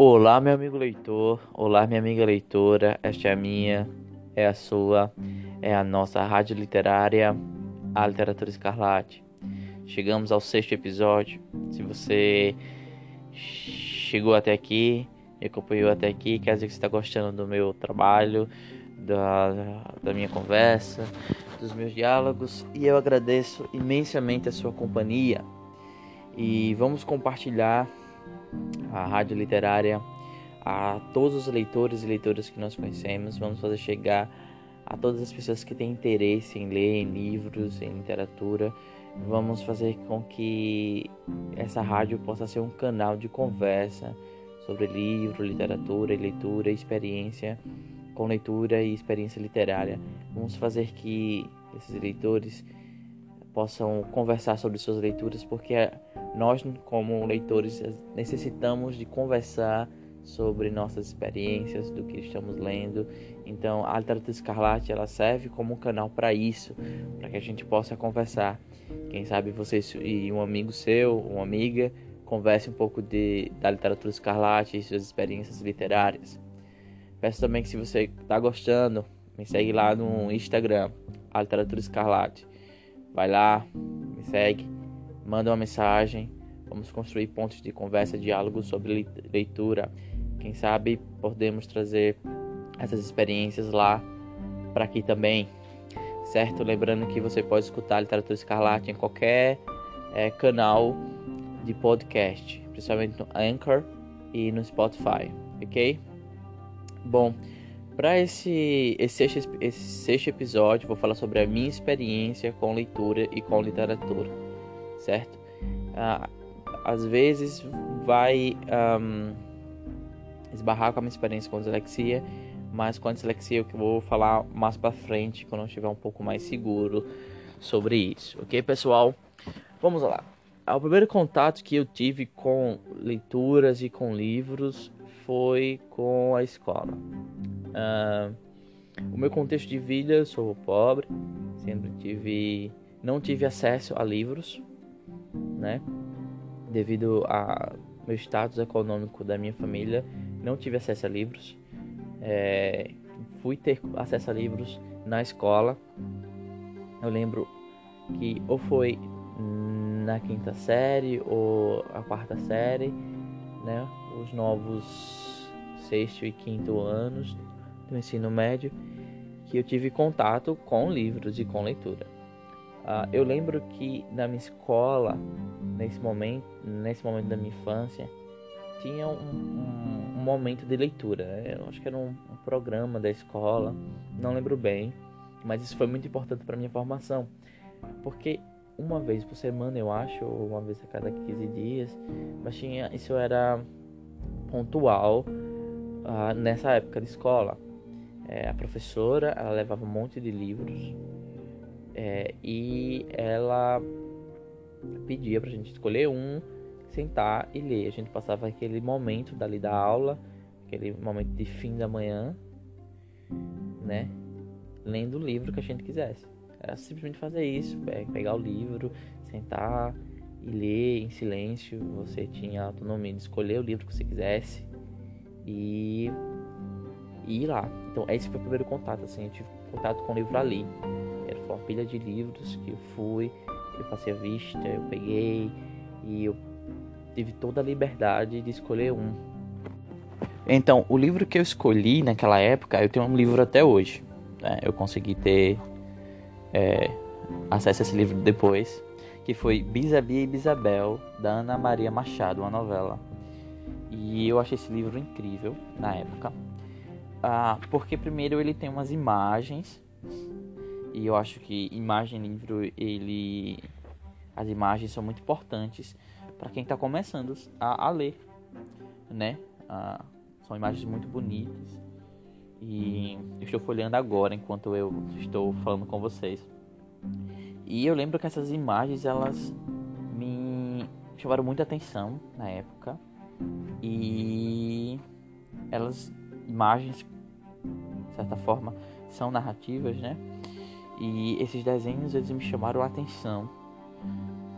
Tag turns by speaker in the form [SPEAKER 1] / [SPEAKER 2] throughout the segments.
[SPEAKER 1] Olá, meu amigo leitor. Olá, minha amiga leitora. Esta é a minha, é a sua, é a nossa rádio literária, a Literatura Escarlate. Chegamos ao sexto episódio. Se você chegou até aqui, me acompanhou até aqui, quer dizer que você está gostando do meu trabalho, da, da minha conversa, dos meus diálogos. E eu agradeço imensamente a sua companhia. E vamos compartilhar a rádio literária a todos os leitores e leitoras que nós conhecemos. Vamos fazer chegar a todas as pessoas que têm interesse em ler em livros, em literatura. Vamos fazer com que essa rádio possa ser um canal de conversa sobre livro, literatura, leitura, experiência com leitura e experiência literária. Vamos fazer que esses leitores possam conversar sobre suas leituras, porque nós, como leitores, necessitamos de conversar sobre nossas experiências, do que estamos lendo. Então, a literatura escarlate ela serve como um canal para isso, para que a gente possa conversar. Quem sabe você e um amigo seu, uma amiga, converse um pouco de, da literatura escarlate e suas experiências literárias. Peço também que se você está gostando, me segue lá no Instagram, a literatura escarlate. Vai lá, me segue manda uma mensagem. Vamos construir pontos de conversa, diálogo sobre leitura. Quem sabe podemos trazer essas experiências lá para aqui também, certo? Lembrando que você pode escutar Literatura Escarlate em qualquer é, canal de podcast, principalmente no Anchor e no Spotify, ok? Bom, para esse, esse, sexto, esse sexto episódio, vou falar sobre a minha experiência com leitura e com literatura certo? Ah, às vezes vai um, esbarrar com a minha experiência com dislexia, mas com a dislexia eu vou falar mais para frente quando eu estiver um pouco mais seguro sobre isso, ok, pessoal? Vamos lá. O primeiro contato que eu tive com leituras e com livros foi com a escola. Uh, o meu contexto de vida, eu sou pobre, sempre tive, não tive acesso a livros, né? Devido a meu status econômico da minha família, não tive acesso a livros. É, fui ter acesso a livros na escola. Eu lembro que ou foi na quinta série ou a quarta série, né? Os novos sexto e quinto anos do ensino médio que eu tive contato com livros e com leitura. Uh, eu lembro que na minha escola, nesse momento, nesse momento da minha infância, tinha um, um, momento de leitura. Né? Eu acho que era um, um, programa da escola, não lembro bem, mas isso foi muito importante para minha formação, porque uma vez por semana, eu acho, ou uma vez a cada 15 dias, mas tinha, isso era pontual uh, nessa época de escola. É, a professora, ela levava um monte de livros é, e ela pedia pra gente escolher um, sentar e ler. A gente passava aquele momento dali da aula, aquele momento de fim da manhã, né? Lendo o livro que a gente quisesse. Era simplesmente fazer isso, é, pegar o livro, sentar e ler em silêncio. Você tinha autonomia de escolher o livro que você quisesse e, e ir lá. Então esse foi o primeiro contato, assim, eu tive contato com o livro ali. Era uma pilha de livros que eu fui, eu passei a vista, eu peguei e eu tive toda a liberdade de escolher um. Então, o livro que eu escolhi naquela época, eu tenho um livro até hoje. Né? Eu consegui ter é, acesso a esse livro depois, que foi Bisabia e Bisabel, da Ana Maria Machado, uma novela. E eu achei esse livro incrível na época. Ah, porque primeiro ele tem umas imagens e eu acho que imagem livro ele as imagens são muito importantes para quem está começando a, a, ler, né? Ah, são imagens muito bonitas e eu estou folheando agora enquanto eu estou falando com vocês. E eu lembro que essas imagens elas me chamaram muita atenção na época e elas imagens de certa forma são narrativas, né? E esses desenhos eles me chamaram a atenção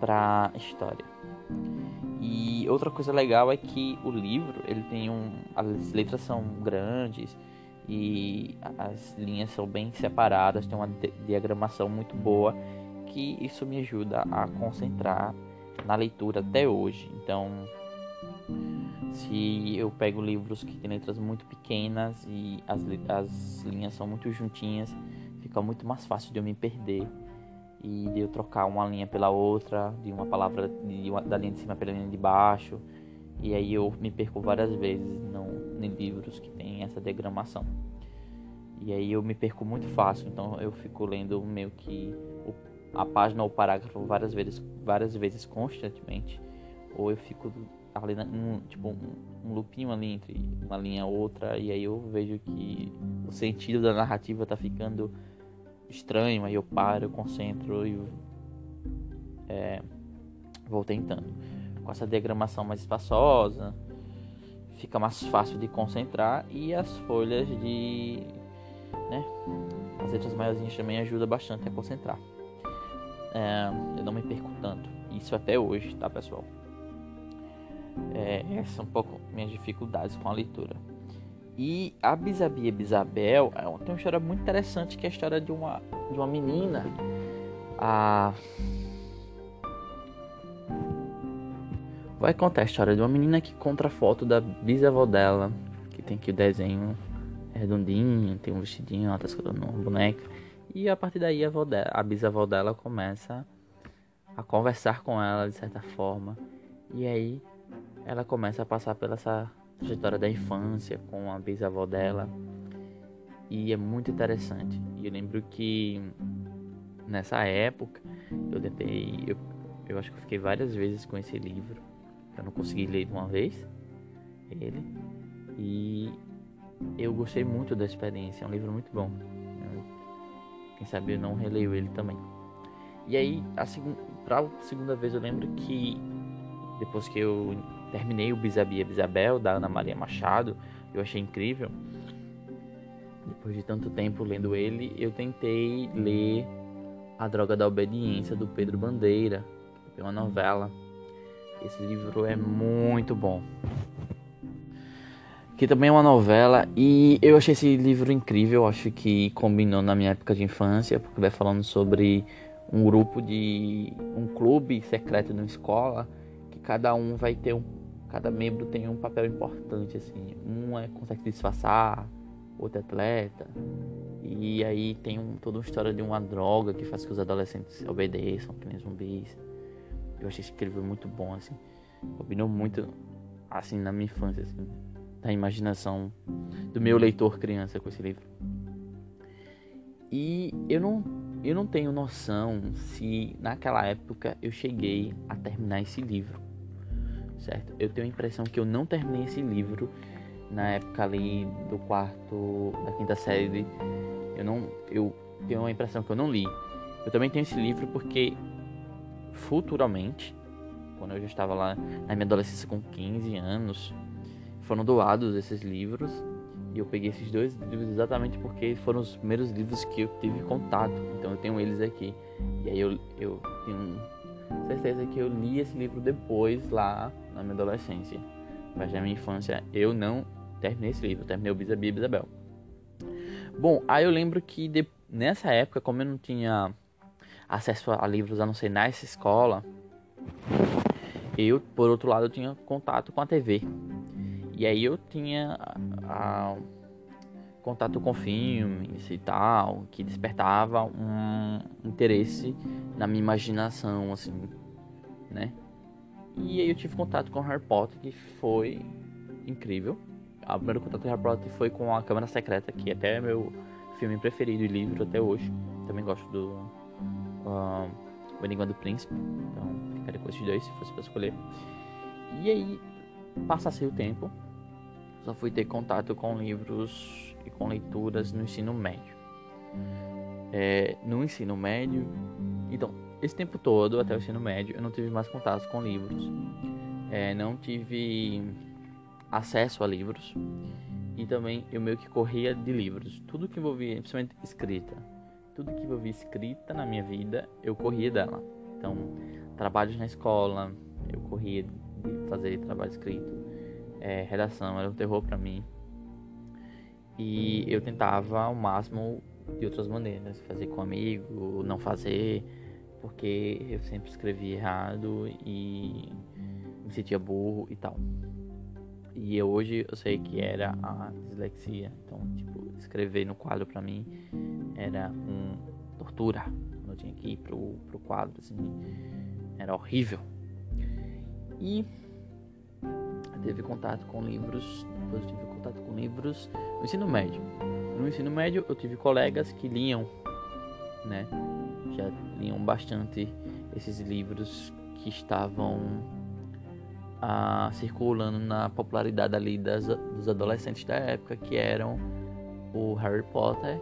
[SPEAKER 1] para a história. E outra coisa legal é que o livro, ele tem um. As letras são grandes e as linhas são bem separadas, tem uma diagramação muito boa, que isso me ajuda a concentrar na leitura até hoje. Então, se eu pego livros que têm letras muito pequenas e as, as linhas são muito juntinhas, fica muito mais fácil de eu me perder e de eu trocar uma linha pela outra, de uma palavra de uma, da linha de cima pela linha de baixo. E aí eu me perco várias vezes não, em livros que tem essa diagramação. E aí eu me perco muito fácil, então eu fico lendo meio que a página ou o parágrafo várias vezes, várias vezes constantemente, ou eu fico ali um, tipo um, um lupinho ali entre uma linha e outra e aí eu vejo que o sentido da narrativa tá ficando estranho, aí eu paro, eu concentro e é, vou tentando. Com essa diagramação mais espaçosa, fica mais fácil de concentrar e as folhas de. Né, as letras maiorzinhas também ajudam bastante a concentrar. É, eu não me perco tanto. Isso até hoje, tá pessoal? É, essas são um pouco minhas dificuldades com a leitura. E a Bisabia Bisabel é tem uma história muito interessante que é a história de uma, de uma menina. A... Vai contar a história de uma menina que contra a foto da bisavó dela, que tem aqui o desenho redondinho, tem um vestidinho, ela tá escutando uma boneca. E a partir daí a, a bisavó dela começa a conversar com ela de certa forma. E aí ela começa a passar pela essa trajetória da infância com a bisavó dela. E é muito interessante. E eu lembro que nessa época eu tentei. Eu, eu acho que eu fiquei várias vezes com esse livro. Eu não consegui ler de uma vez ele. E eu gostei muito da experiência. É um livro muito bom. quem sabe eu não releio ele também. E aí, a seg pra segunda vez eu lembro que depois que eu terminei o Bisabia Bisabel da Ana Maria Machado, eu achei incrível. Depois de tanto tempo lendo ele, eu tentei ler A Droga da Obediência do Pedro Bandeira, que é uma novela. Esse livro é muito bom. Que também é uma novela e eu achei esse livro incrível, acho que combinou na minha época de infância, porque vai falando sobre um grupo de um clube secreto numa escola que cada um vai ter um cada membro tem um papel importante, assim. Um é, consegue se disfarçar, outro é atleta. E aí tem um, toda uma história de uma droga que faz que os adolescentes obedeçam, que nem zumbis. Eu achei esse livro muito bom, assim. Combinou muito, assim, na minha infância, assim. Da imaginação do meu leitor criança com esse livro. E eu não, eu não tenho noção se naquela época eu cheguei a terminar esse livro certo? Eu tenho a impressão que eu não terminei esse livro na época ali do quarto, da quinta série. Eu não, eu tenho a impressão que eu não li. Eu também tenho esse livro porque futuramente, quando eu já estava lá na minha adolescência com 15 anos, foram doados esses livros e eu peguei esses dois livros exatamente porque foram os primeiros livros que eu tive contato. Então eu tenho eles aqui. E aí eu, eu tenho certeza que eu li esse livro depois lá na minha adolescência. Mas na minha infância eu não terminei esse livro, terminei o Bisabia e Isabel. Bom, aí eu lembro que de, nessa época, como eu não tinha acesso a livros a não ser nessa escola, eu, por outro lado, eu tinha contato com a TV. E aí eu tinha a, a, contato com filmes e tal, que despertava um interesse na minha imaginação, assim, né? E aí eu tive contato com Harry Potter, que foi incrível. O primeiro contato com Harry Potter foi com a Câmara Secreta, que até é meu filme preferido e livro até hoje. Também gosto do uh, O Enigma do Príncipe, então ficaria com esses dois se fosse para escolher. E aí, passa-se o tempo, só fui ter contato com livros e com leituras no ensino médio. É, no ensino médio, então, esse tempo todo, até o ensino médio, eu não tive mais contato com livros. É, não tive acesso a livros. E também eu meio que corria de livros. Tudo que envolvia, principalmente escrita. Tudo que envolvia escrita na minha vida, eu corria dela. Então, trabalhos na escola, eu corria fazer trabalho escrito. É, redação era um terror para mim. E eu tentava ao máximo de outras maneiras, fazer com amigo, não fazer, porque eu sempre escrevi errado e me sentia burro e tal. E eu, hoje eu sei que era a dislexia, então tipo, escrever no quadro para mim era um tortura. Eu tinha que ir pro, pro quadro, assim, era horrível. E teve contato com livros, depois eu tive contato com livros no ensino médio. No ensino médio eu tive colegas que liam, né? Já liam bastante esses livros que estavam ah, circulando na popularidade ali das, dos adolescentes da época, que eram o Harry Potter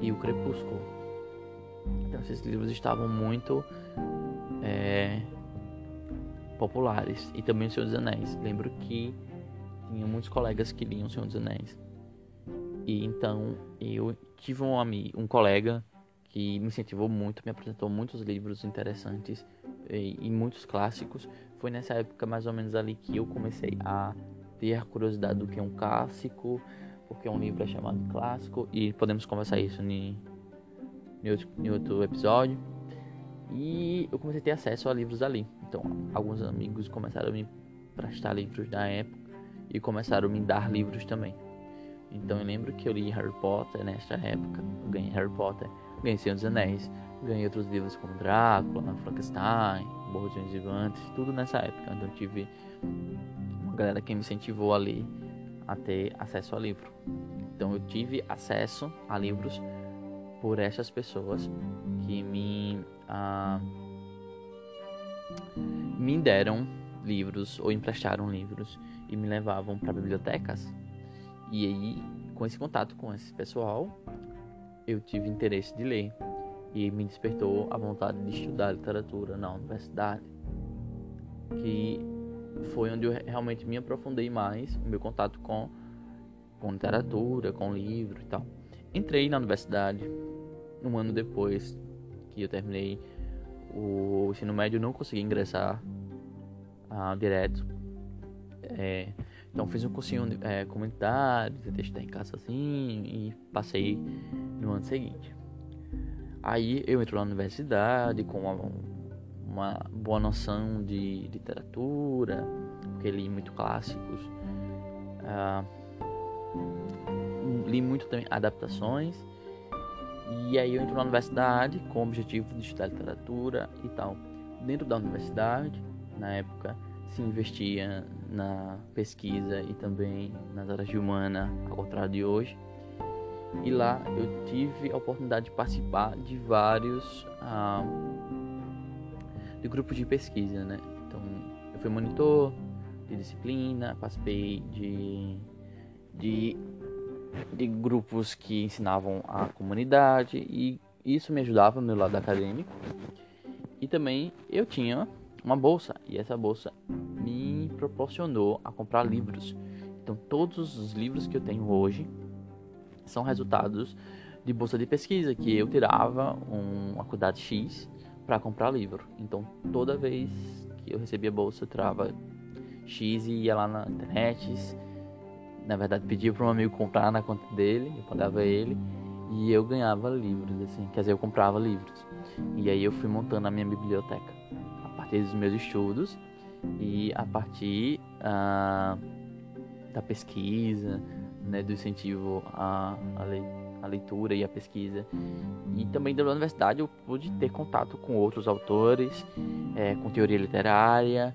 [SPEAKER 1] e o Crepúsculo. Então esses livros estavam muito é, populares e também o Senhor dos Anéis. Lembro que tinha muitos colegas que liam o Senhor dos Anéis. E então eu tive um amigo, um colega que me incentivou muito, me apresentou muitos livros interessantes e, e, muitos clássicos. Foi nessa época mais ou menos ali que eu comecei a ter a curiosidade do que é um clássico, porque um livro é chamado clássico e podemos conversar isso em, em, outro, em outro episódio. E eu comecei a ter acesso a livros ali. Então, alguns amigos começaram a me prestar livros da época e começaram a me dar livros também. Então eu lembro que eu li Harry Potter nesta época, eu ganhei Harry Potter, ganhei Senhor dos Anéis, ganhei outros livros como Drácula, Frankenstein, Borros Gigantes, tudo nessa época. Então eu tive uma galera que me incentivou ali a ter acesso a livro. Então eu tive acesso a livros por essas pessoas que me ah, me deram livros ou emprestaram livros e me levavam para bibliotecas e aí, com esse contato com esse pessoal, eu tive interesse de ler e me despertou a vontade de estudar literatura na universidade, que foi onde eu realmente me aprofundei mais o meu contato com, com literatura, com livro e tal. Entrei na universidade um ano depois que eu terminei o ensino médio, não consegui ingressar uh, direto. É, então fiz um cursinho é, comunitário, tentei estudar em casa sozinho e passei no ano seguinte. Aí eu entro na universidade com uma, uma boa noção de literatura, porque li muito clássicos. Ah, li muito também adaptações. E aí eu entro na universidade com o objetivo de estudar literatura e tal. Dentro da universidade, na época, se investia na pesquisa e também nas áreas de humana, ao contrário de hoje. E lá eu tive a oportunidade de participar de vários ah, de grupos de pesquisa, né? Então eu fui monitor de disciplina, participei de, de, de grupos que ensinavam a comunidade e isso me ajudava no meu lado acadêmico. E também eu tinha uma bolsa e essa bolsa me proporcionou a comprar livros. Então todos os livros que eu tenho hoje são resultados de bolsa de pesquisa que eu tirava uma quantidade X para comprar livro. Então toda vez que eu recebia bolsa eu tirava X e ia lá na internet, na verdade pedia para um amigo comprar na conta dele, eu pagava ele e eu ganhava livros assim, quer dizer, eu comprava livros. E aí eu fui montando a minha biblioteca partir dos meus estudos e a partir uh, da pesquisa, né, do incentivo à, à leitura e à pesquisa. E também da universidade eu pude ter contato com outros autores, é, com teoria literária,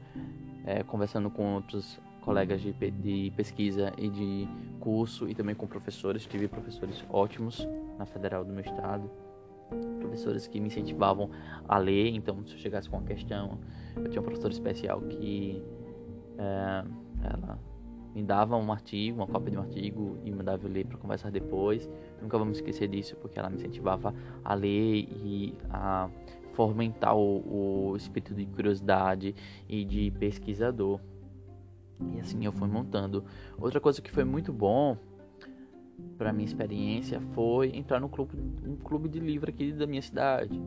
[SPEAKER 1] é, conversando com outros colegas de, de pesquisa e de curso e também com professores. Tive professores ótimos na Federal do meu estado professores que me incentivavam a ler, então se eu chegasse com uma questão, eu tinha uma professora especial que é, ela me dava um artigo, uma cópia de um artigo e mandava eu ler para conversar depois. Nunca vamos esquecer disso, porque ela me incentivava a ler e a fomentar o, o espírito de curiosidade e de pesquisador. E assim eu fui montando. Outra coisa que foi muito bom para minha experiência foi entrar no clube, um clube de livro aqui da minha cidade,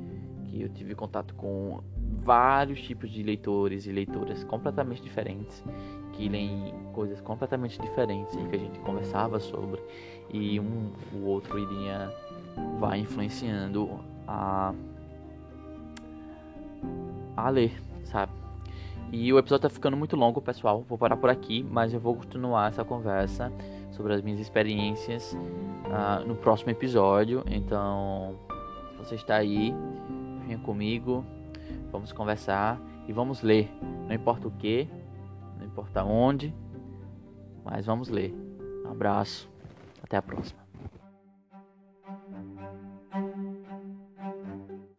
[SPEAKER 1] que eu tive contato com vários tipos de leitores e leitoras completamente diferentes, que leem coisas completamente diferentes e que a gente conversava sobre e um o outro iria vai influenciando a a ler, sabe? E o episódio tá ficando muito longo, pessoal. Vou parar por aqui, mas eu vou continuar essa conversa sobre as minhas experiências uh, no próximo episódio. Então, se você está aí, venha comigo, vamos conversar e vamos ler. Não importa o que, não importa onde, mas vamos ler. Um abraço, até a próxima.